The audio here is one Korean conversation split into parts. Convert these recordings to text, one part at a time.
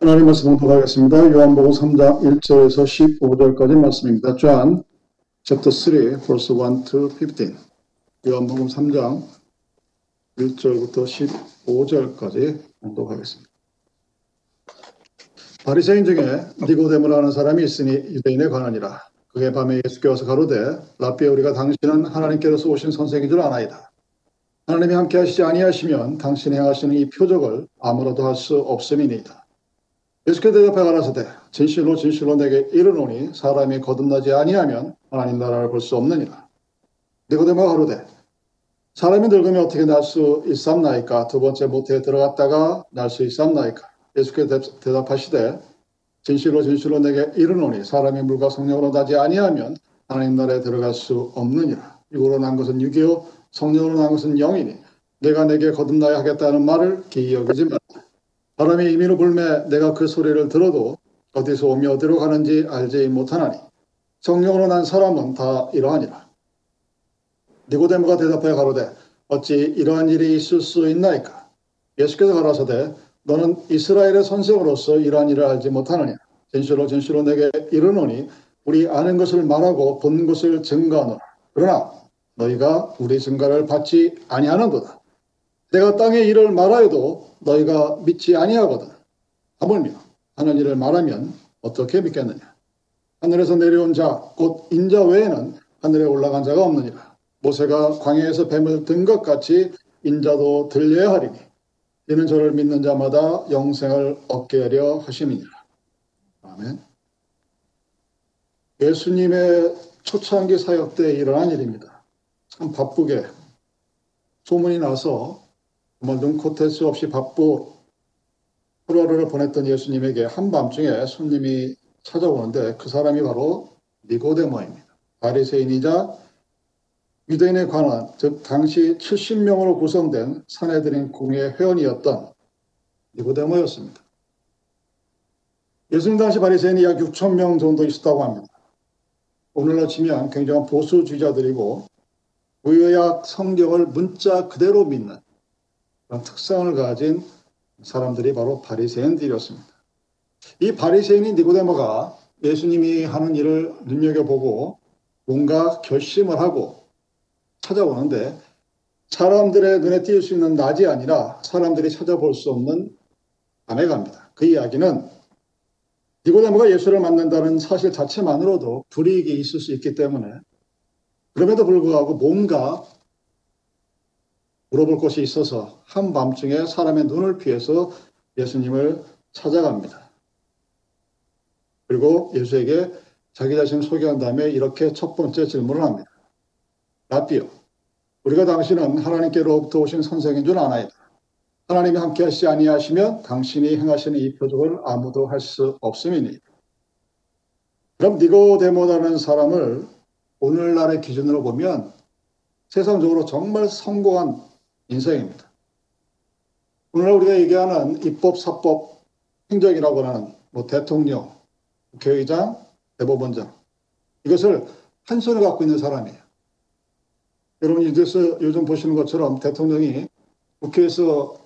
하나님 말씀 공독하겠습니다. 요한복음 3장 1절에서 15절까지 말씀입니다. John chapter 3 verse 1 to 15. 요한복음 3장 1절부터 15절까지 공독하겠습니다. 바리새인 중에 니고데모라는 사람이 있으니 유대인에 관하니라. 그게 밤에 예수께 와서 가로되 라비에 우리가 당신은 하나님께로서 오신 선생인 줄 아나이다. 하나님이 함께 하시지 아니하시면 당신이 행하시는 이 표적을 아무라도 할 수 없음이니이다. 예수께 대답해 가라사대 진실로 진실로 내게 이르노니 사람이 거듭나지 아니하면 하나님 나라를 볼 수 없느니라. 니고데모가 가로되 사람이 늙으면 어떻게 날 수 있삼나이까 두 번째 모태에 들어갔다가 날 수 있삼나이까 예수께 대답하시되 진실로 진실로 내게 이르노니 사람이 물과 성령으로 나지 아니하면 하나님 나라에 들어갈 수 없느니라. 육으로 난 것은 육이요 성령으로 난 것은 영이니 내가 내게 거듭나야 하겠다는 말을 기이 여기지 말라. 바람이 임의로 불매 내가 그 소리를 들어도 어디서 오며 어디로 가는지 알지 못하나니 성령으로 난 사람은 다 이러하니라. 니고데모가 대답하여 가로되 어찌 이러한 일이 있을 수 있나이까? 예수께서 가라사대 너는 이스라엘의 선생으로서 이러한 일을 알지 못하느냐? 진실로 진실로 내게 이르노니 우리 아는 것을 말하고 본 것을 증거하노라. 그러나 너희가 우리 증거를 받지 아니하는도다. 내가 땅의 일을 말하여도 너희가 믿지 아니하거든. 하물며 하는 일을 말하면 어떻게 믿겠느냐? 하늘에서 내려온 자, 곧 인자 외에는 하늘에 올라간 자가 없느니라. 모세가 광야에서 뱀을 든 것 같이 인자도 들려야 하리니 이는 저를 믿는 자마다 영생을 얻게 하려 하심이니라. 아멘. 예수님의 초창기 사역 때 일어난 일입니다. 참 바쁘게 소문이 나서 정말 눈코뜰 수 없이 바쁘 하루하루를 보냈던 예수님에게 한밤중에 손님이 찾아오는데 그 사람이 바로 니고데모입니다. 바리새인이자 유대인에 관한 즉 당시 70명으로 구성된 사내들인 공의 회원이었던 니고데모였습니다. 예수님 당시 바리새인이 약 6천 명 정도 있었다고 합니다. 오늘날 치면 굉장한 보수주의자들이고 구약 성경을 문자 그대로 믿는 그런 특성을 가진 사람들이 바로 바리새인들이었습니다. 이 바리새인인 니고데모가 예수님이 하는 일을 눈여겨보고 뭔가 결심을 하고 찾아오는데 사람들의 눈에 띄을 수 있는 낮이 아니라 사람들이 찾아볼 수 없는 밤에 갑니다. 그 이야기는 니고데모가 예수를 만난다는 사실 자체만으로도 불이익이 있을 수 있기 때문에 그럼에도 불구하고 뭔가 물어볼 것이 있어서 한밤중에 사람의 눈을 피해서 예수님을 찾아갑니다. 그리고 예수에게 자기 자신을 소개한 다음에 이렇게 첫 번째 질문을 합니다. 라비오, 우리가 당신은 하나님께로부터 오신 선생인 줄 아나이다. 하나님이 함께 하시지 아니하시면 당신이 행하시는 이 표적을 아무도 할 수 없음이니. 그럼 니고데모라는 사람을 오늘날의 기준으로 보면 세상적으로 정말 성공한 인생입니다. 오늘 우리가 얘기하는 입법, 사법, 행정이라고 하는 뭐 대통령, 국회의장, 대법원장 이것을 한 손에 갖고 있는 사람이에요. 여러분 이제서 요즘 보시는 것처럼 대통령이 국회에서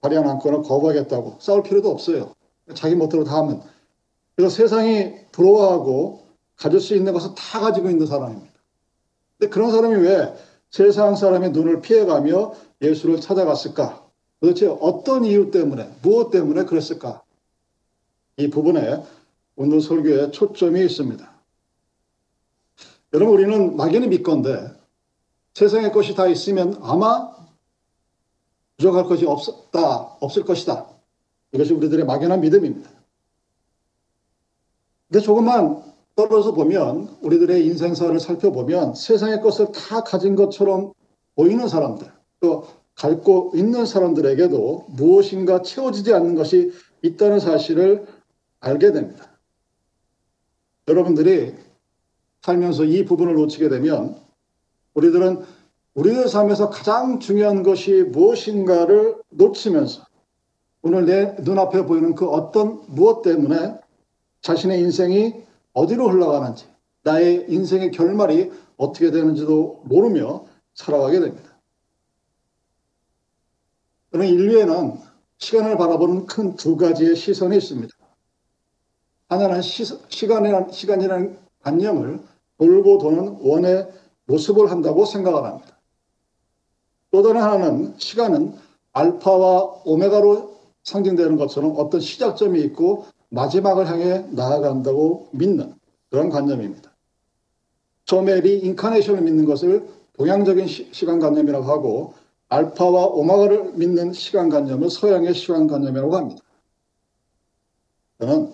발의한 안건을 거부하겠다고 싸울 필요도 없어요. 자기 멋대로 다 하면. 그래서 세상이 부러워하고 가질 수 있는 것을 다 가지고 있는 사람입니다. 근데 그런 사람이 왜 세상 사람의 눈을 피해가며 예수를 찾아갔을까? 도대체 어떤 이유 때문에, 무엇 때문에 그랬을까? 이 부분에 오늘 설교에 초점이 있습니다. 여러분, 우리는 막연히 믿건데 세상의 것이 다 있으면 아마 부족할 것이 없다, 없을 것이다. 이것이 우리들의 막연한 믿음입니다. 근데 조금만 떨어져 보면 우리들의 인생사를 살펴보면 세상의 것을 다 가진 것처럼 보이는 사람들, 또 갖고 있는 사람들에게도 무엇인가 채워지지 않는 것이 있다는 사실을 알게 됩니다. 여러분들이 살면서 이 부분을 놓치게 되면 우리들은 우리들 삶에서 가장 중요한 것이 무엇인가를 놓치면서 오늘 내 눈앞에 보이는 그 어떤 무엇 때문에 자신의 인생이 어디로 흘러가는지 나의 인생의 결말이 어떻게 되는지도 모르며 살아가게 됩니다. 그러면 인류에는 시간을 바라보는 큰 두 가지의 시선이 있습니다. 하나는 시, 시간이란, 시간이라는 관념을 돌고 도는 원의 모습을 한다고 생각을 합니다. 또 다른 하나는 시간은 알파와 오메가로 상징되는 것처럼 어떤 시작점이 있고 마지막을 향해 나아간다고 믿는 그런 관념입니다. 처음에 리인카네이션을 믿는 것을 동양적인 시, 간 관념이라고 하고 알파와 오메가를 믿는 시간관념을 서양의 시간관념이라고 합니다. 저는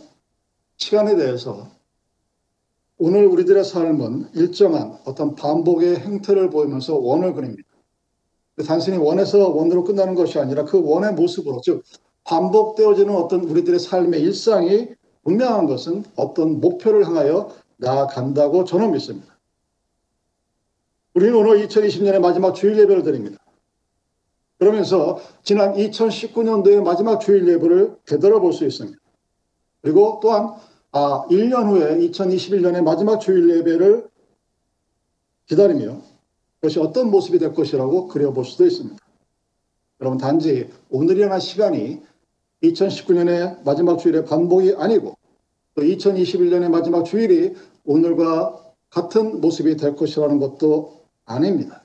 시간에 대해서 오늘 우리들의 삶은 일정한 어떤 반복의 행태를 보이면서 원을 그립니다. 단순히 원에서 원으로 끝나는 것이 아니라 그 원의 모습으로, 즉, 반복되어지는 어떤 우리들의 삶의 일상이 분명한 것은 어떤 목표를 향하여 나아간다고 저는 믿습니다. 우리는 오늘 2020년의 마지막 주일 예배를 드립니다. 그러면서 지난 2019년도의 마지막 주일 예배를 되돌아볼 수 있습니다. 그리고 또한 아, 1년 후에 2021년의 마지막 주일 예배를 기다리며 그것이 어떤 모습이 될 것이라고 그려볼 수도 있습니다. 여러분 단지 오늘이라는 시간이 2019년의 마지막 주일의 반복이 아니고 또 2021년의 마지막 주일이 오늘과 같은 모습이 될 것이라는 것도 아닙니다.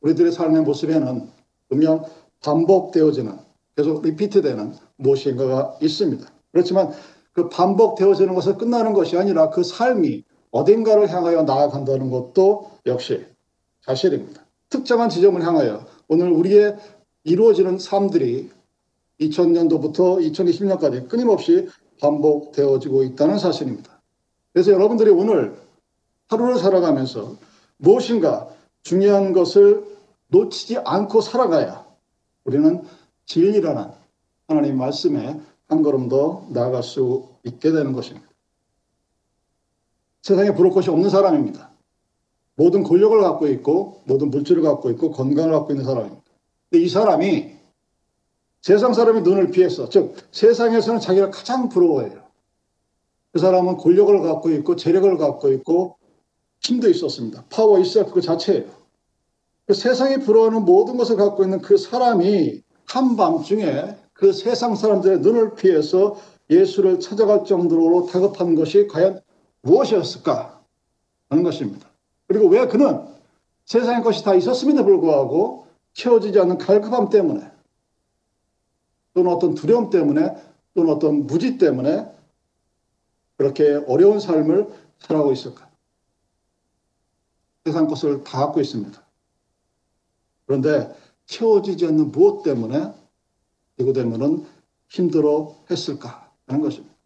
우리들의 삶의 모습에는 분명 반복되어지는 계속 리피트되는 무엇인가가 있습니다. 그렇지만 그 반복되어지는 것을 끝나는 것이 아니라 그 삶이 어딘가를 향하여 나아간다는 것도 역시 사실입니다. 특정한 지점을 향하여 오늘 우리의 이루어지는 삶들이 2000년도부터 2020년까지 끊임없이 반복되어지고 있다는 사실입니다. 그래서 여러분들이 오늘 하루를 살아가면서 무엇인가 중요한 것을 놓치지 않고 살아가야 우리는 진리라는 하나님 말씀에 한 걸음 더 나아갈 수 있게 되는 것입니다. 세상에 부를 것이 없는 사람입니다. 모든 권력을 갖고 있고 모든 물질을 갖고 있고 건강을 갖고 있는 사람입니다. 근데 이 사람이 세상 사람의 눈을 피해서 즉 세상에서는 자기가 가장 부러워해요. 그 사람은 권력을 갖고 있고 재력을 갖고 있고 힘도 있었습니다. 파워 있어 그 자체예요. 그 세상이 부러워하는 모든 것을 갖고 있는 그 사람이 한밤중에 그 세상 사람들의 눈을 피해서 예수를 찾아갈 정도로 다급한 것이 과연 무엇이었을까 하는 것입니다. 그리고 왜 그는 세상의 것이 다 있었음에도 불구하고 채워지지 않는 갈급함 때문에 또는 어떤 두려움 때문에 또는 어떤 무지 때문에 그렇게 어려운 삶을 살아가고 있을까? 세상 것을 다 갖고 있습니다. 그런데 채워지지 않는 무엇 때문에 니고데모는 힘들어 했을까 하는 것입니다.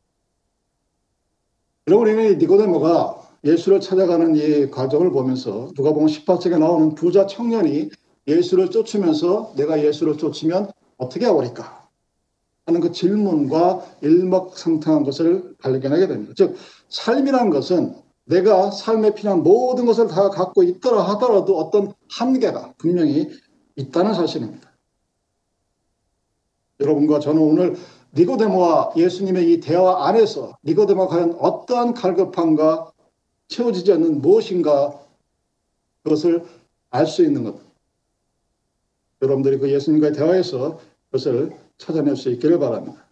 여러분 우리는 니고데모가 예수를 찾아가는 이 과정을 보면서 누가 보면 18장에 나오는 부자 청년이 예수를 쫓으면서 내가 예수를 쫓으면 어떻게 하오리까 하는 그 질문과 일맥상통한 것을 발견하게 됩니다. 즉 삶이란 것은 내가 삶에 필요한 모든 것을 다 갖고 있더라 하더라도 어떤 한계가 분명히 있다는 사실입니다. 여러분과 저는 오늘 니고데모와 예수님의 이 대화 안에서 니고데모가 과연 어떠한 갈급함과 채워지지 않는 무엇인가 그것을 알 수 있는 것. 여러분들이 그 예수님과의 대화에서 그것을 찾아낼 수 있기를 바랍니다.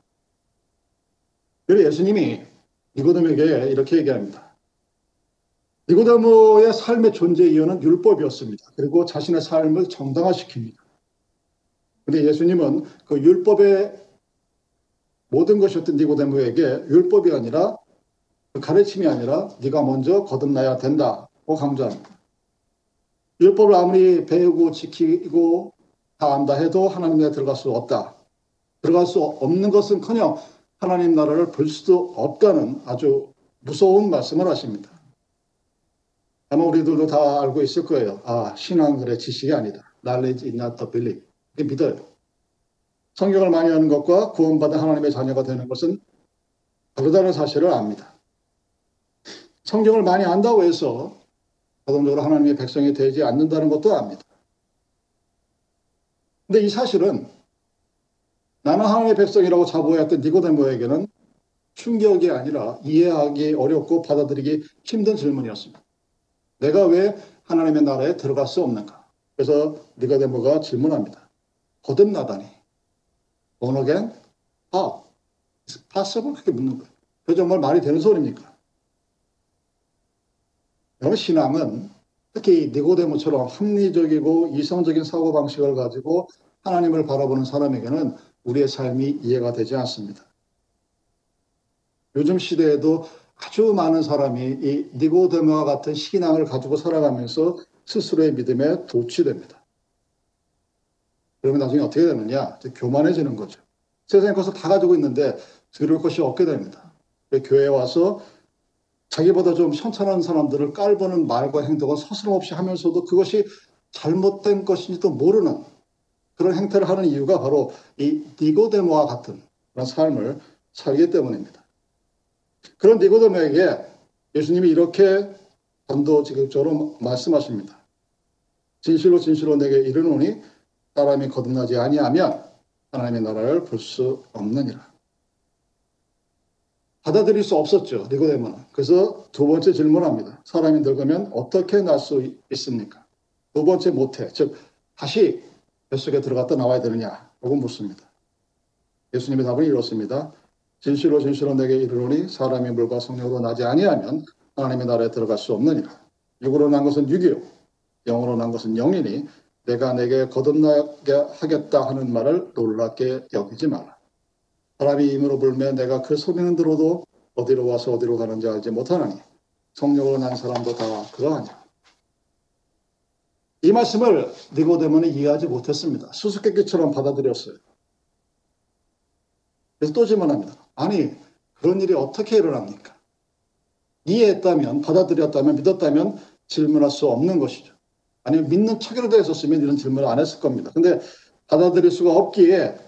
그리고 예수님이 니고데모에게 이렇게 얘기합니다. 니고데모의 삶의 존재 이유는 율법이었습니다. 그리고 자신의 삶을 정당화시킵니다. 근데 예수님은 그 율법의 모든 것이었던 니고데모에게 율법이 아니라 그 가르침이 아니라 네가 먼저 거듭나야 된다고 강조합니다. 율법을 아무리 배우고 지키고 다 안다 해도 하나님에 들어갈 수 없다. 들어갈 수 없는 것은커녕 하나님 나라를 볼 수도 없다는 아주 무서운 말씀을 하십니다. 아마 우리들도 다 알고 있을 거예요. 아, 신앙의 지식이 아니다. Knowledge is not the belief. 믿어요. 성경을 많이 하는 것과 구원받은 하나님의 자녀가 되는 것은 다르다는 사실을 압니다. 성경을 많이 안다고 해서 자동적으로 하나님의 백성이 되지 않는다는 것도 압니다. 근데 이 사실은 나는 하나님의 백성이라고 자부했던 니고데모에게는 충격이 아니라 이해하기 어렵고 받아들이기 힘든 질문이었습니다. 내가 왜 하나님의 나라에 들어갈 수 없는가? 그래서 니고데모가 질문합니다. 거듭나다니. How? Is possible? 그렇게 묻는 거예요. 그 정말 말이 되는 소리입니까? 여러분 신앙은 특히 니고데모처럼 합리적이고 이성적인 사고 방식을 가지고 하나님을 바라보는 사람에게는 우리의 삶이 이해가 되지 않습니다. 요즘 시대에도 아주 많은 사람이 이 니고데모와 같은 신앙을 가지고 살아가면서 스스로의 믿음에 도취됩니다. 그러면 나중에 어떻게 되느냐? 교만해지는 거죠. 세상에 것을 다 가지고 있는데 들을 것이 없게 됩니다. 교회에 와서 자기보다 좀 현찬한 사람들을 깔보는 말과 행동을 서스럼없이 하면서도 그것이 잘못된 것인지도 모르는 그런 행태를 하는 이유가 바로 이 니고데모와 같은 그런 삶을 살기 때문입니다. 그런 니고데모에게 예수님이 이렇게 단도직입적으로 말씀하십니다. 진실로 진실로 내게 이르노니 사람이 거듭나지 아니하면 하나님의 나라를 볼 수 없느니라. 받아들일 수 없었죠. 니고데모는. 그래서 두 번째 질문합니다. 사람이 늙으면 어떻게 날 수 있습니까? 두 번째 못해. 즉 다시 뱃속에 들어갔다 나와야 되느냐? 라고 묻습니다. 예수님의 답은 이렇습니다. 진실로 진실로 내게 이르노니 사람이 물과 성령으로 나지 아니하면 하나님의 나라에 들어갈 수 없느니라. 육으로 난 것은 육이요. 영으로 난 것은 영이니 내가 내게 거듭나게 하겠다 하는 말을 놀랍게 여기지 마라. 사람이 임으로 불면 내가 그 소리는 들어도 어디로 와서 어디로 가는지 알지 못하나니 성령으로 난 사람도 다 그러하냐. 이 말씀을 니고데모는 이해하지 못했습니다. 수수께끼처럼 받아들였어요. 그래서 또 질문합니다. 아니 그런 일이 어떻게 일어납니까? 이해했다면 받아들였다면 믿었다면 질문할 수 없는 것이죠. 아니면 믿는 척이라도 했었으면 이런 질문을 안 했을 겁니다. 근데 받아들일 수가 없기에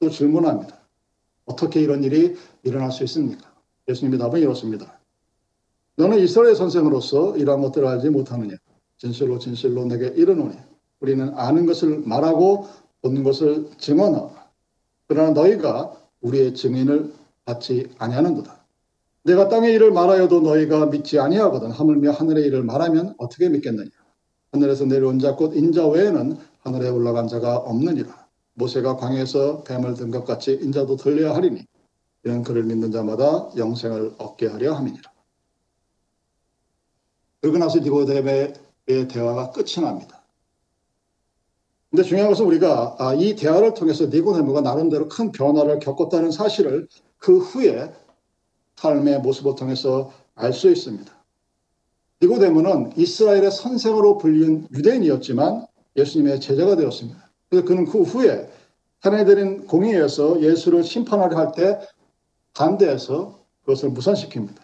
또 질문합니다. 어떻게 이런 일이 일어날 수 있습니까? 예수님의 답은 이렇습니다. 너는 이스라엘 선생으로서 이러한 것들을 알지 못하느냐? 진실로 진실로 내게 이르노니 우리는 아는 것을 말하고 본 것을 증언하라. 그러나 너희가 우리의 증인을 받지 아니하는도다. 내가 땅의 일을 말하여도 너희가 믿지 아니하거든 하물며 하늘의 일을 말하면 어떻게 믿겠느냐? 하늘에서 내려온 자 곧 인자 외에는 하늘에 올라간 자가 없느니라. 모세가 광에서 뱀을 든 것 같이 인자도 들려야 하리니 이런 그를 믿는 자마다 영생을 얻게 하려 함이니라. 그러고 나서 니고데메의 대화가 끝이 납니다. 근데 중요한 것은 우리가 아, 이 대화를 통해서 니고데모가 나름대로 큰 변화를 겪었다는 사실을 그 후에 삶의 모습을 통해서 알 수 있습니다. 니고데모는 이스라엘의 선생으로 불린 유대인이었지만 예수님의 제자가 되었습니다. 그래서 그는 그 후에 사내들인 공의에서 예수를 심판하려 할 때 반대해서 그것을 무산시킵니다.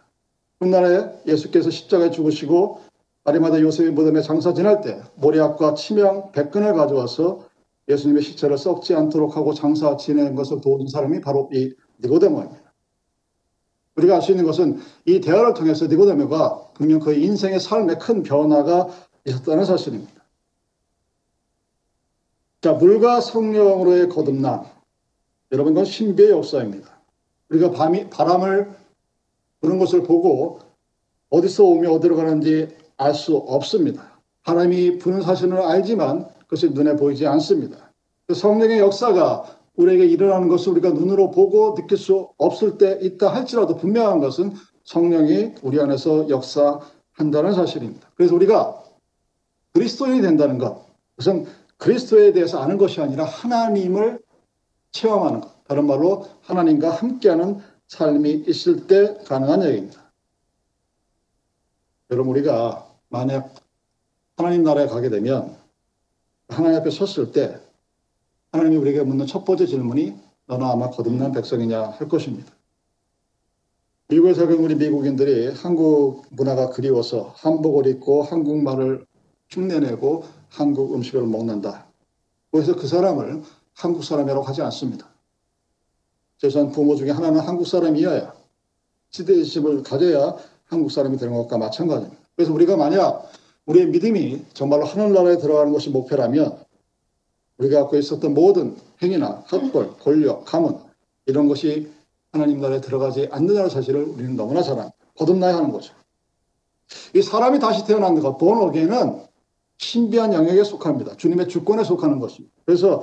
훗날에 예수께서 십자가에 죽으시고 아리마다 요셉의 무덤에 장사 지날 때 모리압과 치명 백근을 가져와서 예수님의 시체를 썩지 않도록 하고 장사 지내는 것을 도운 사람이 바로 이 니고데모입니다. 우리가 알 수 있는 것은 이 대화를 통해서 니고데모가 분명 그의 인생의 삶에 큰 변화가 있었다는 사실입니다. 자, 물과 성령으로의 거듭남. 여러분, 그건 신비의 역사입니다. 우리가 밤이, 바람을 부는 것을 보고 어디서 오며 어디로 가는지 알 수 없습니다. 바람이 부는 사실은 알지만 그것이 눈에 보이지 않습니다. 그 성령의 역사가 우리에게 일어나는 것을 우리가 눈으로 보고 느낄 수 없을 때 있다 할지라도 분명한 것은 성령이 우리 안에서 역사한다는 사실입니다. 그래서 우리가 그리스도인이 된다는 것, 그것은 그리스도에 대해서 아는 것이 아니라 하나님을 체험하는 것. 다른 말로 하나님과 함께하는 삶이 있을 때 가능한 얘기입니다. 여러분 우리가 만약 하나님 나라에 가게 되면 하나님 앞에 섰을 때 하나님이 우리에게 묻는 첫 번째 질문이 너는 아마 거듭난 백성이냐 할 것입니다. 미국에 살는 우리 미국인들이 한국 문화가 그리워서 한복을 입고 한국말을 흉내내고 한국 음식을 먹는다. 그래서 그 사람을 한국 사람이라고 하지 않습니다. 재산 부모 중에 하나는 한국 사람이어야 시대의식을 가져야 한국 사람이 되는 것과 마찬가지입니다. 그래서 우리가 만약 우리의 믿음이 정말로 하늘나라에 들어가는 것이 목표라면 우리가 갖고 있었던 모든 행위나 학벌, 권력, 가문 이런 것이 하나님 나라에 들어가지 않는다는 사실을 우리는 너무나 잘 압니다. 거듭나야 하는 거죠. 이 사람이 다시 태어난 것, 본 어게는 신비한 영역에 속합니다. 주님의 주권에 속하는 것입니다. 그래서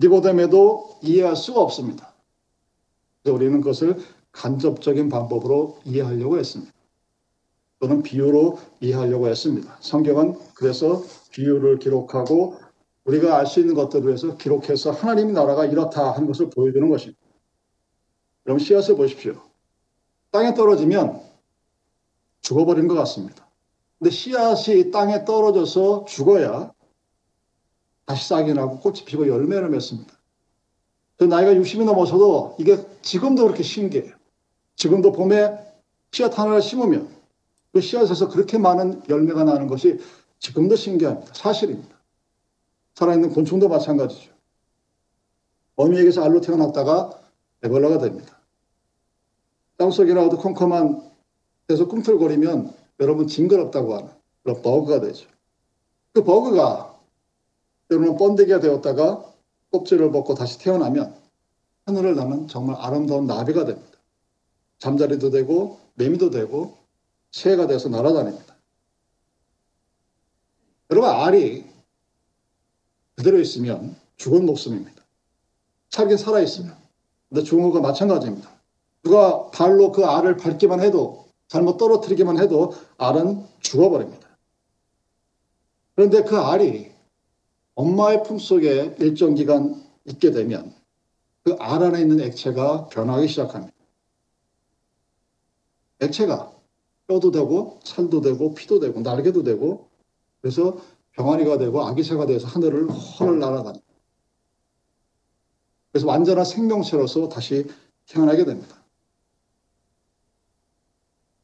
니고데메도 이해할 수가 없습니다. 그래서 우리는 그것을 간접적인 방법으로 이해하려고 했습니다. 또는 비유로 이해하려고 했습니다. 성경은 그래서 비유를 기록하고 우리가 알 수 있는 것들을 해서 기록해서 하나님 나라가 이렇다 하는 것을 보여주는 것입니다. 그럼 씨앗을 보십시오. 땅에 떨어지면 죽어버린 것 같습니다. 근데 씨앗이 땅에 떨어져서 죽어야 다시 싹이 나고 꽃이 피고 열매를 맺습니다. 저 나이가 60이 넘어서도 이게 지금도 그렇게 신기해요. 지금도 봄에 씨앗 하나를 심으면 그 씨앗에서 그렇게 많은 열매가 나는 것이 지금도 신기합니다. 사실입니다. 살아있는 곤충도 마찬가지죠. 어미에게서 알로 태어났다가 애벌레가 됩니다. 땅속이라도 컴컴한 데서 꿈틀거리면 여러분 징그럽다고 하는 그런 버그가 되죠. 그 버그가 때로는 번데기가 되었다가 껍질을 벗고 다시 태어나면 하늘을 나는 정말 아름다운 나비가 됩니다. 잠자리도 되고 매미도 되고 새가 돼서 날아다닙니다. 여러분 알이 그대로 있으면 죽은 목숨입니다. 살긴 살아있으면. 근데 죽은 것과 마찬가지입니다. 누가 발로 그 알을 밟기만 해도 잘못 떨어뜨리기만 해도 알은 죽어버립니다. 그런데 그 알이 엄마의 품 속에 일정 기간 있게 되면 그 알 안에 있는 액체가 변하기 시작합니다. 액체가 뼈도 되고 살도 되고 피도 되고 날개도 되고 그래서 병아리가 되고 아기새가 돼서 하늘을 헐 날아다닙니다. 그래서 완전한 생명체로서 다시 태어나게 됩니다.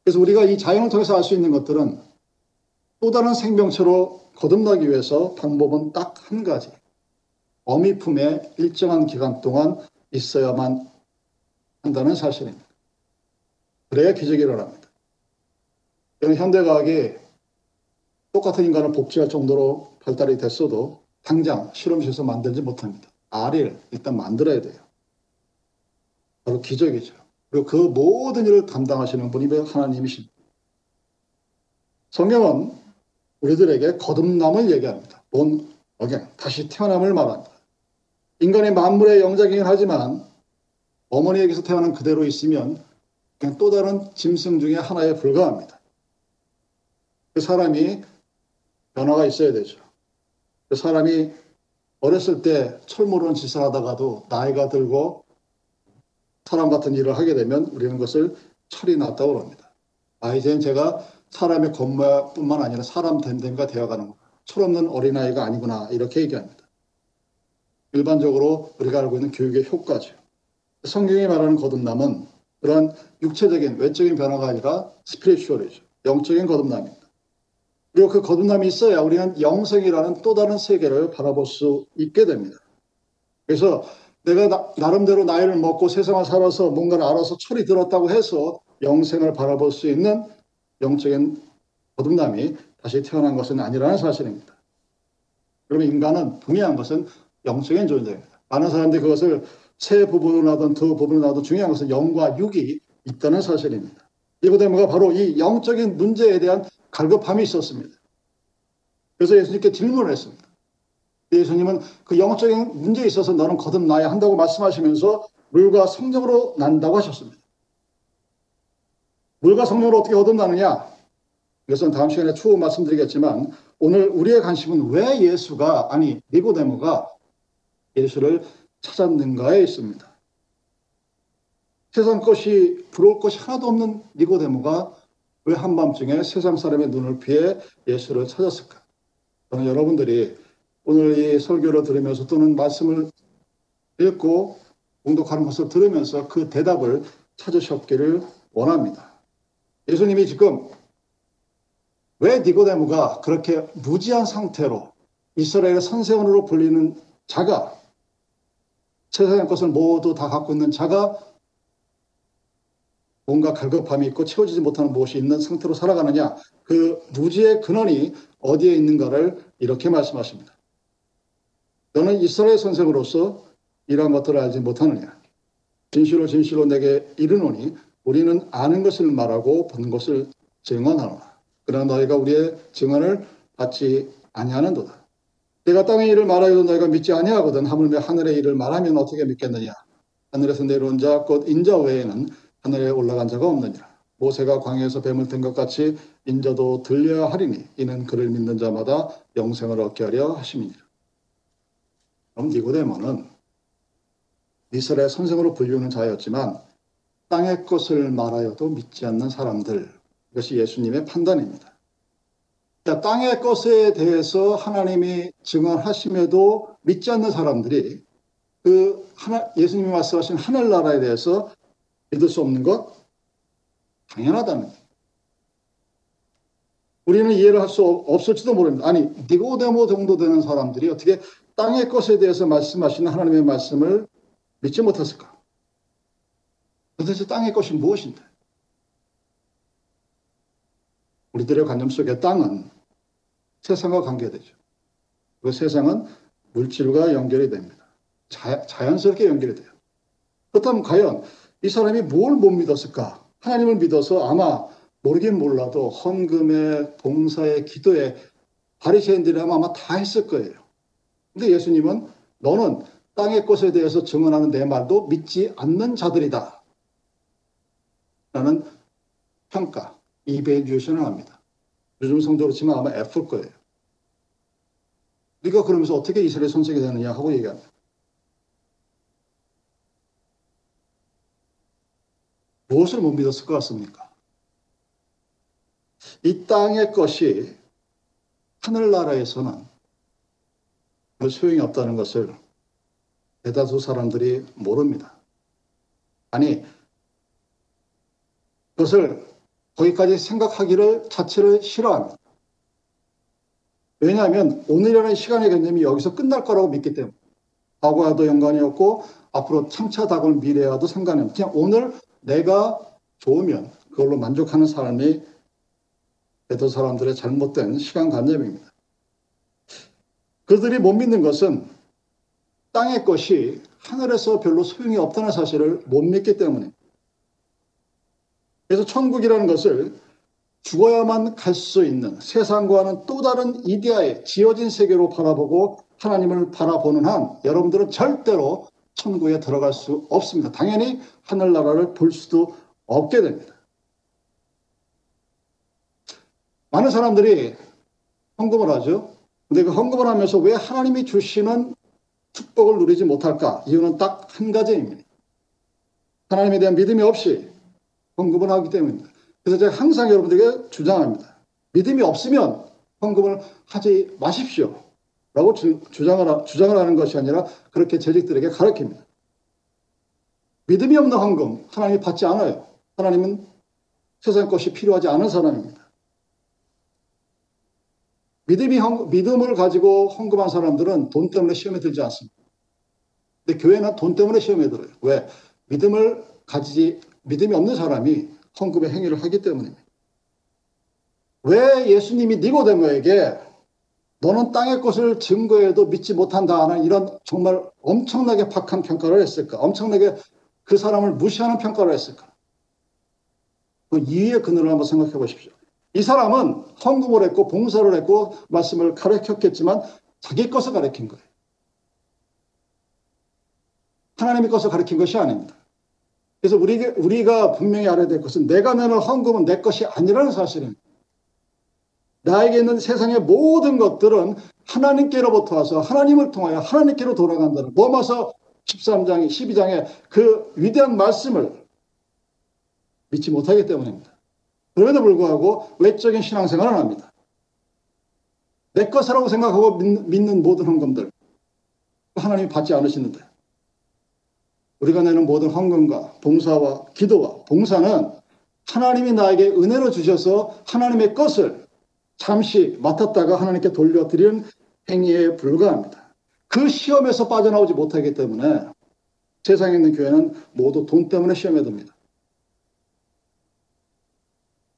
그래서 우리가 이 자연을 통해서 알 수 있는 것들은 또 다른 생명체로 거듭나기 위해서 방법은 딱 한 가지. 어미 품에 일정한 기간 동안 있어야만 한다는 사실입니다. 그래야 기적이 일어납니다. 현대과학이 똑같은 인간을 복제할 정도로 발달이 됐어도 당장 실험실에서 만들지 못합니다. 알을 일단 만들어야 돼요. 바로 기적이죠. 그리고 그 모든 일을 담당하시는 분이 하나님이십니다. 성경은 우리들에게 거듭남을 얘기합니다. 본 어갱, 다시 태어남을 말합니다. 인간의 만물의 영작이긴 하지만 어머니에게서 태어난 그대로 있으면 그냥 또 다른 짐승 중에 하나에 불과합니다. 그 사람이 변화가 있어야 되죠. 그 사람이 어렸을 때 철모르는 짓을 하다가도 나이가 들고 사람 같은 일을 하게 되면 우리는 그것을 철이 났다고 합니다. 아, 이제는 제가 사람의 겉모뿐만 아니라 사람 됨됨이가 되어가는 철없는 어린아이가 아니구나 이렇게 얘기합니다. 일반적으로 우리가 알고 있는 교육의 효과죠. 성경이 말하는 거듭남은 그런 육체적인 외적인 변화가 아니라 스피리추얼이죠. 영적인 거듭남입니다. 그리고 그 거듭남이 있어야 우리는 영생이라는 또 다른 세계를 바라볼 수 있게 됩니다. 그래서 내가 나, 름대로 나이를 먹고 세상을 살아서 뭔가를 알아서 철이 들었다고 해서 영생을 바라볼 수 있는 영적인 거듭남이 다시 태어난 것은 아니라는 사실입니다. 그러면 인간은 분명한 것은 영적인 존재입니다. 많은 사람들이 그것을 세 부분으로 나든 두 부분으로 나든 중요한 것은 영과 육이 있다는 사실입니다. 이고데모가 바로 이 영적인 문제에 대한 갈급함이 있었습니다. 그래서 예수님께 질문을 했습니다. 예수님은 그 영적인 문제에 있어서 너는 거듭나야 한다고 말씀하시면서 물과 성령으로 난다고 하셨습니다. 물과 성령으로 어떻게 거듭나느냐? 이것은 다음 시간에 추후 말씀드리겠지만 오늘 우리의 관심은 왜 예수가 아니 니고데모가 예수를 찾았는가에 있습니다. 세상 것이 부러울 것이 하나도 없는 니고데모가 왜 한밤중에 세상 사람의 눈을 피해 예수를 찾았을까? 저는 여러분들이 오늘 이 설교를 들으면서 또는 말씀을 읽고 공독하는 것을 들으면서 그 대답을 찾으셨기를 원합니다. 예수님이 지금 왜 니고데모가 그렇게 무지한 상태로 이스라엘의 선생으로 불리는 자가 세상의 것을 모두 다 갖고 있는 자가 뭔가 갈급함이 있고 채워지지 못하는 무엇이 있는 상태로 살아가느냐 그 무지의 근원이 어디에 있는가를 이렇게 말씀하십니다. 너는 이스라엘 선생으로서 이러한 것들을 알지 못하느냐 진실로 진실로 내게 이르노니 우리는 아는 것을 말하고 보는 것을 증언하노라. 그러나 너희가 우리의 증언을 받지 아니하는도다. 내가 땅의 일을 말하여도 너희가 믿지 아니하거든 하물며 하늘의 일을 말하면 어떻게 믿겠느냐 하늘에서 내려온 자 곧 인자 외에는 하늘에 올라간 자가 없느니라 모세가 광야에서 뱀을 든 것 같이 인자도 들려야 하리니 이는 그를 믿는 자마다 영생을 얻게 하려 하심이니라 그럼 니고데모는 이스라엘 선생으로 불리우는 자였지만 땅의 것을 말하여도 믿지 않는 사람들 이것이 예수님의 판단입니다. 그러니까 땅의 것에 대해서 하나님이 증언하심에도 믿지 않는 사람들이 그 하나, 예수님이 말씀하신 하늘나라에 대해서 믿을 수 없는 것 당연하다는. 우리는 이해를 할 수 없을지도 모릅니다. 아니 니고데모 정도 되는 사람들이 어떻게 땅의 것에 대해서 말씀하시는 하나님의 말씀을 믿지 못했을까? 도대체 땅의 것이 무엇인데? 우리들의 관념 속에 땅은 세상과 관계되죠. 그 세상은 물질과 연결이 됩니다. 자, 자연스럽게 연결이 돼요. 그렇다면 과연 이 사람이 뭘 못 믿었을까? 하나님을 믿어서 아마 모르긴 몰라도 헌금에 봉사에 기도에 바리새인들이라면 아마 다 했을 거예요. 근데 예수님은 너는 땅의 것에 대해서 증언하는 내 말도 믿지 않는 자들이다. 라는 평가, 이베듀에이션을 합니다. 요즘 성도로 치면 아마 F일 거예요. 우리가 그러면서 어떻게 이스라엘 선생이 되느냐 하고 얘기합니다. 무엇을 못 믿었을 것 같습니까? 이 땅의 것이 하늘나라에서는 소용이 없다는 것을 대다수 사람들이 모릅니다. 아니, 그것을 거기까지 생각하기를 자체를 싫어합니다. 왜냐하면 오늘이라는 시간의 개념이 여기서 끝날 거라고 믿기 때문에 과거와도 연관이 없고 앞으로 참차 다가올 미래와도 상관이 없고 그냥 오늘 내가 좋으면 그걸로 만족하는 사람이 대도 사람들의 잘못된 시간관념입니다. 그들이 못 믿는 것은 땅의 것이 하늘에서 별로 소용이 없다는 사실을 못 믿기 때문에 그래서 천국이라는 것을 죽어야만 갈 수 있는 세상과는 또 다른 이데아의 지어진 세계로 바라보고 하나님을 바라보는 한 여러분들은 절대로 천국에 들어갈 수 없습니다. 당연히 하늘나라를 볼 수도 없게 됩니다. 많은 사람들이 헌금을 하죠. 근데 그 헌금을 하면서 왜 하나님이 주시는 축복을 누리지 못할까? 이유는 딱 한 가지입니다. 하나님에 대한 믿음이 없이 헌금을 하기 때문입니다. 그래서 제가 항상 여러분들에게 주장합니다. 믿음이 없으면 헌금을 하지 마십시오. 라고 주, 장을 주장을 하는 것이 아니라 그렇게 재직들에게 가르칩니다. 믿음이 없는 헌금, 하나님이 받지 않아요. 하나님은 세상 것이 필요하지 않은 사람입니다. 믿음이 믿음을 가지고 헌금한 사람들은 돈 때문에 시험에 들지 않습니다. 근데 교회는 돈 때문에 시험에 들어요. 왜? 믿음을 가지지 믿음이 없는 사람이 헌금의 행위를 하기 때문입니다. 왜 예수님이 니고데모에게 너는 땅의 것을 증거해도 믿지 못한다 하는 이런 정말 엄청나게 박한 평가를 했을까? 엄청나게 그 사람을 무시하는 평가를 했을까? 그 이유의 근원을 한번 생각해 보십시오. 이 사람은 헌금을 했고 봉사를 했고 말씀을 가르쳤겠지만 자기 것을 가르친 거예요. 하나님의 것을 가르친 것이 아닙니다. 그래서 우리, 우리가 분명히 알아야 될 것은 내가 내는 헌금은 내 것이 아니라는 사실입니다. 나에게 있는 세상의 모든 것들은 하나님께로부터 와서 하나님을 통하여 하나님께로 돌아간다는 로마서 13장, 12장의 그 위대한 말씀을 믿지 못하기 때문입니다. 그럼에도 불구하고 외적인 신앙생활을 합니다. 내 것이라고 생각하고 믿는 모든 헌금들 하나님이 받지 않으시는데 우리가 내는 모든 헌금과 봉사와 기도와 봉사는 하나님이 나에게 은혜로 주셔서 하나님의 것을 잠시 맡았다가 하나님께 돌려드리는 행위에 불과합니다. 그 시험에서 빠져나오지 못하기 때문에 세상에 있는 교회는 모두 돈 때문에 시험에 듭니다.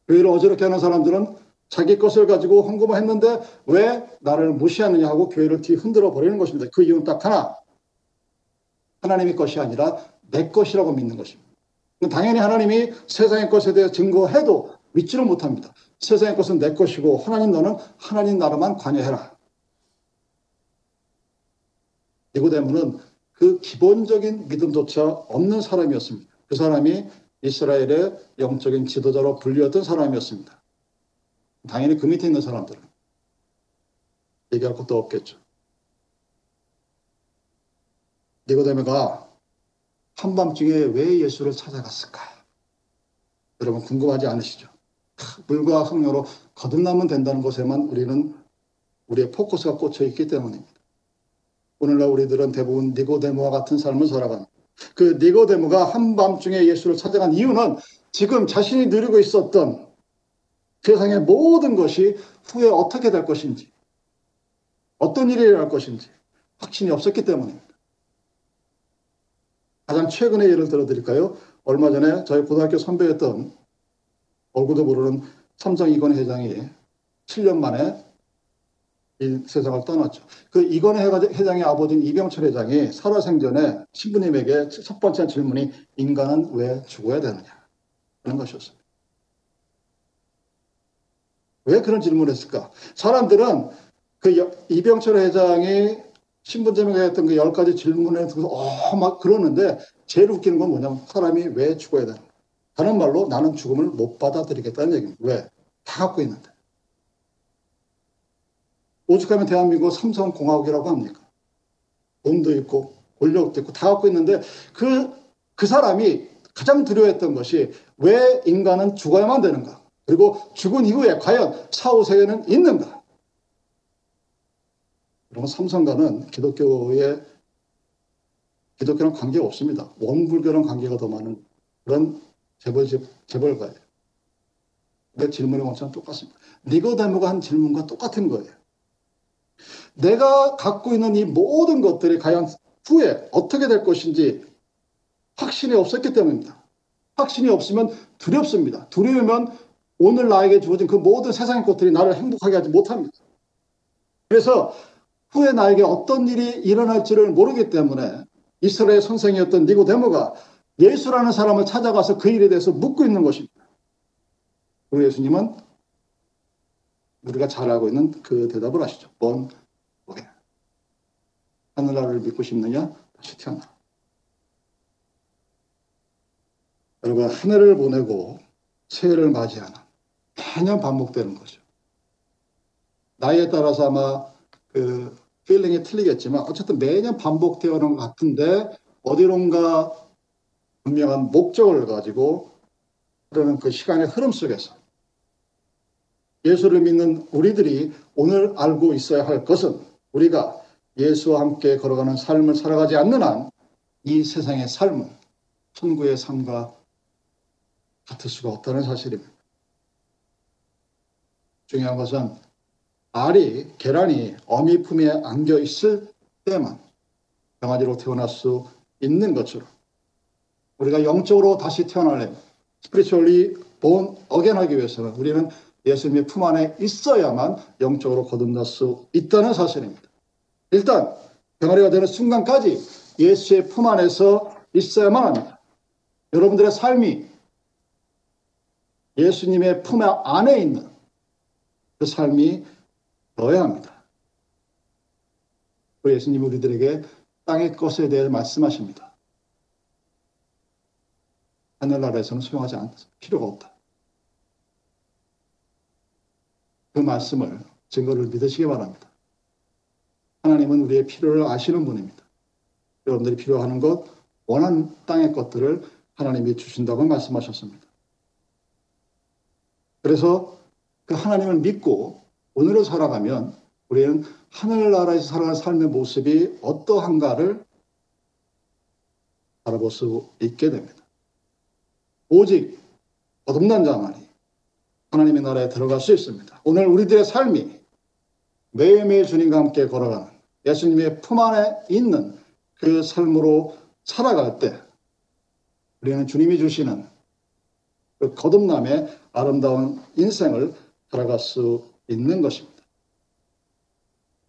교회를 어지럽게 하는 사람들은 자기 것을 가지고 헌금을 했는데 왜 나를 무시하느냐 하고 교회를 뒤 흔들어 버리는 것입니다. 그 이유는 딱 하나. 하나님의 것이 아니라 내 것이라고 믿는 것입니다. 당연히 하나님이 세상의 것에 대해 증거해도 믿지를 못합니다. 세상의 것은 내 것이고 하나님 너는 하나님 나라만 관여해라. 니고데모는 그 기본적인 믿음조차 없는 사람이었습니다. 그 사람이 이스라엘의 영적인 지도자로 불리웠던 사람이었습니다. 당연히 그 밑에 있는 사람들은 얘기할 것도 없겠죠. 니고데모가 한밤중에 왜 예수를 찾아갔을까? 여러분 궁금하지 않으시죠? 물과 성녀로 거듭나면 된다는 것에만 우리는 우리의 포커스가 꽂혀 있기 때문입니다. 오늘날 우리들은 대부분 니고데모와 같은 삶을 살아갑니다. 그 니고데모가 한밤중에 예수를 찾아간 이유는 지금 자신이 누리고 있었던 세상의 모든 것이 후에 어떻게 될 것인지, 어떤 일이 일어날 것인지 확신이 없었기 때문입니다. 가장 최근의 예를 들어 드릴까요? 얼마 전에 저희 고등학교 선배였던 얼굴도 모르는 삼성 이건 회장이 7년 만에 이 세상을 떠났죠. 그 이건 회장의 아버지인 이병철 회장이 살아생전에 신부님에게 첫 번째 질문이 인간은 왜 죽어야 되느냐 하는 것이었습니다. 왜 그런 질문을 했을까? 사람들은 그 이병철 회장이 신분제명에 했던 그 열 가지 질문에 듣고 어, 막 그러는데 제일 웃기는 건 뭐냐면 사람이 왜 죽어야 되는 다른 말로 나는 죽음을 못 받아들이겠다는 얘기입니다. 왜? 다 갖고 있는데. 오죽하면 대한민국 삼성공화국이라고 합니까? 돈도 있고 권력도 있고 다 갖고 있는데 그, 그 사람이 가장 두려워했던 것이 왜 인간은 죽어야만 되는가? 그리고 죽은 이후에 과연 사후 세계는 있는가? 여러분 삼성과는 기독교의 기독교랑 관계가 없습니다. 원불교랑 관계가 더 많은 그런 재벌, 재벌가예요. 내 질문의 원천은 똑같습니다. 니고데모가 한 질문과 똑같은 거예요. 내가 갖고 있는 이 모든 것들이 과연 후에 어떻게 될 것인지 확신이 없었기 때문입니다. 확신이 없으면 두렵습니다. 두려우면 오늘 나에게 주어진 그 모든 세상의 것들이 나를 행복하게 하지 못합니다. 그래서 후에 나에게 어떤 일이 일어날지를 모르기 때문에 이스라엘 선생이었던 니고데모가 예수라는 사람을 찾아가서 그 일에 대해서 묻고 있는 것입니다. 우리 예수님은 우리가 잘 알고 있는 그 대답을 하시죠. 뭔 뭐게 하늘나라를 믿고 싶느냐? 다시 태어나. 여러분 하늘을 보내고 새해를 맞이하는 매년 반복되는 거죠. 나이에 따라서 아마 그 feeling이 틀리겠지만 어쨌든 매년 반복되어 오는 것 같은데 어디론가 분명한 목적을 가지고 그러는 그 시간의 흐름 속에서 예수를 믿는 우리들이 오늘 알고 있어야 할 것은 우리가 예수와 함께 걸어가는 삶을 살아가지 않는 한 이 세상의 삶은 천국의 삶과 같을 수가 없다는 사실입니다. 중요한 것은 알이 계란이 어미 품에 안겨 있을 때만 강아지로 태어날 수 있는 것처럼 우리가 영적으로 다시 태어나려면 스피리추얼리 본 어겐하기 위해서는 우리는 예수님의 품 안에 있어야만 영적으로 거듭날 수 있다는 사실입니다. 일단 병아리가 되는 순간까지 예수의 품 안에서 있어야만 합니다. 여러분들의 삶이 예수님의 품 안에 있는 그 삶이 넣어야 합니다. 그 예수님이 우리들에게 땅의 것에 대해 말씀하십니다. 하늘나라에서는 소용하지 않, 필요가 없다. 그 말씀을 증거를 믿으시기 바랍니다. 하나님은 우리의 필요를 아시는 분입니다. 여러분들이 필요하는 것, 원하는 땅의 것들을 하나님이 주신다고 말씀하셨습니다. 그래서 그 하나님을 믿고 오늘을 살아가면 우리는 하늘나라에서 살아가는 삶의 모습이 어떠한가를 알아볼 수 있게 됩니다. 오직 거듭난 자만이 하나님의 나라에 들어갈 수 있습니다. 오늘 우리들의 삶이 매일매일 주님과 함께 걸어가는 예수님의 품 안에 있는 그 삶으로 살아갈 때 우리는 주님이 주시는 그 거듭남의 아름다운 인생을 살아갈 수 있는 것입니다.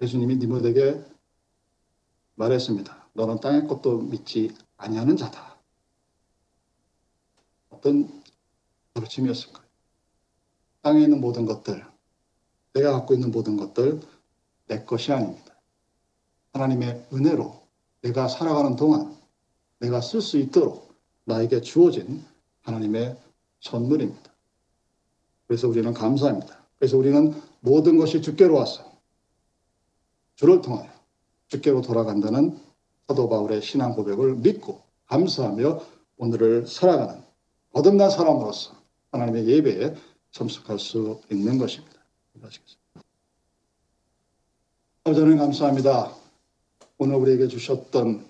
예수님이 니모에게 말했습니다. 너는 땅의 것도 믿지 아니하는 자다. 어떤 가르침이었을까요? 땅에 있는 모든 것들, 내가 갖고 있는 모든 것들 내 것이 아닙니다. 하나님의 은혜로 내가 살아가는 동안 내가 쓸 수 있도록 나에게 주어진 하나님의 선물입니다. 그래서 우리는 감사합니다. 그래서 우리는 모든 것이 주께로 와서 주를 통하여 주께로 돌아간다는 사도 바울의 신앙 고백을 믿고 감사하며 오늘을 살아가는 거듭난 사람으로서 하나님의 예배에 참석할 수 있는 것입니다. 기도하시겠습니다. 아버지 하나님 감사합니다. 오늘 우리에게 주셨던